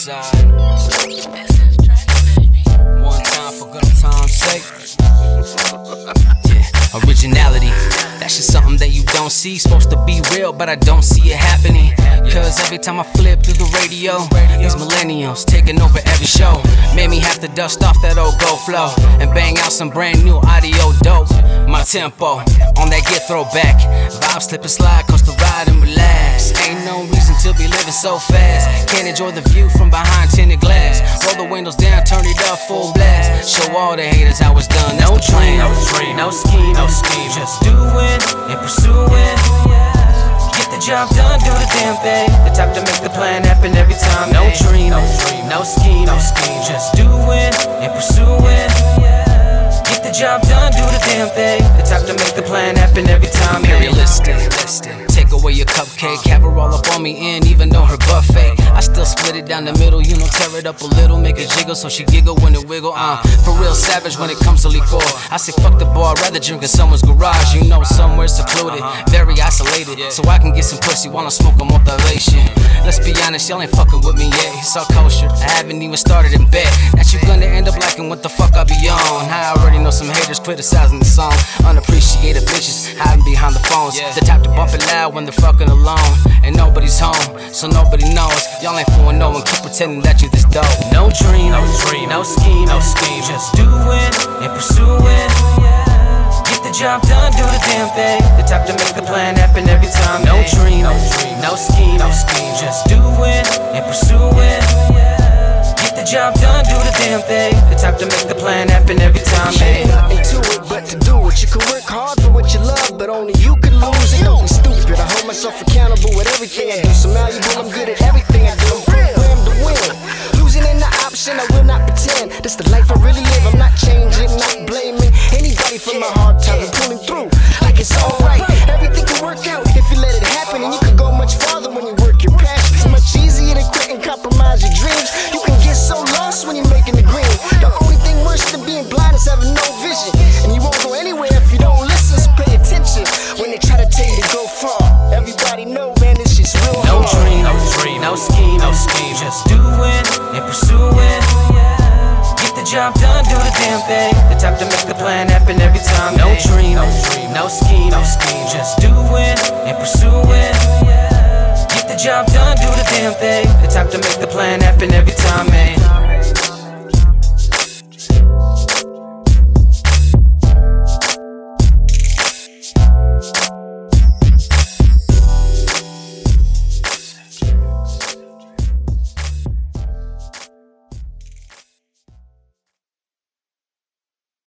side. One time for good time's sake. Yeah, originality. That's just something that you don't see. Supposed to be real, but I don't see it happening. Cause every time I flip through the radio, these millennials taking over every show. Made me have to dust off that old go flow and bang out some brand new audio dope. My tempo on that get throwback. Vibe slip and slide, coast the ride and relax. Ain't no reason to be living so fast. Can't enjoy the view from behind tinted glass. Roll the windows down, turn it up full blast. Show all the haters how it's done. That's No the plan. no dream, no scheme, no scheme. Just doing and pursuing. Get the job done, do the damn thing. The type to make the plan happen every time. No dream, no dream, no scheme, no scheme. Just doing and pursuing. Get the job done, do the damn thing. The type to make the plan happen every time. Imperialistic. Take away your cupcake, have her all up on me in, even though her buffet. I still split it down the middle, you know, tear it up a little, make it jiggle so she giggle when it wiggle. Uh, for real savage when it comes to liquor. I say fuck the bar, I'd rather drink in someone's garage, you know, somewhere secluded, very isolated, so I can get some pussy while I'm smoking motivation. Let's be honest, y'all ain't fucking with me yet. It's all kosher. I haven't even started in bed. That you gonna end up liking what the fuck I be on. I already know some haters criticizing the song. Unappreciated bitches hiding behind the phones. The type to bump it loud when they're fucking alone. And nobody's home, so nobody knows. Y'all ain't fooling no one. Keep pretending that you this dope. No dream, no dream, no scheme, no scheme. Just doing and pursuing. Get the job done, do the damn thing. The type to make the plan happen every time. No dream, no dream, no scheme, no scheme. Just doing and pursuing. Get the job done, do the damn thing. The type to make the plan happen every everything I do. So malleable, I'm good at everything I do. I'm programmed to win. Losing ain't the option. I will not pretend. This the life I really live. I'm not changing, not blaming anybody for my hard times. I'm pulling through like it's alright. Everything can work out if you let it happen, and you can go much farther when you work your passion. It's much easier to quit and compromise your dreams. You can get so lost when you're making the green. The only thing worse than being blind is having no vision. And you won't go anywhere if you don't listen. So pay attention when they try to tell you to go far. Everybody know, no dream, no scheme, no scheme. Just doing and pursuing. Get the job done, do the damn thing. The type to make the plan happen every time. No dream, no dream, no scheme, no scheme. Just doing and pursuing. Get the job done, do the damn thing. The type to make the plan happen every time, man.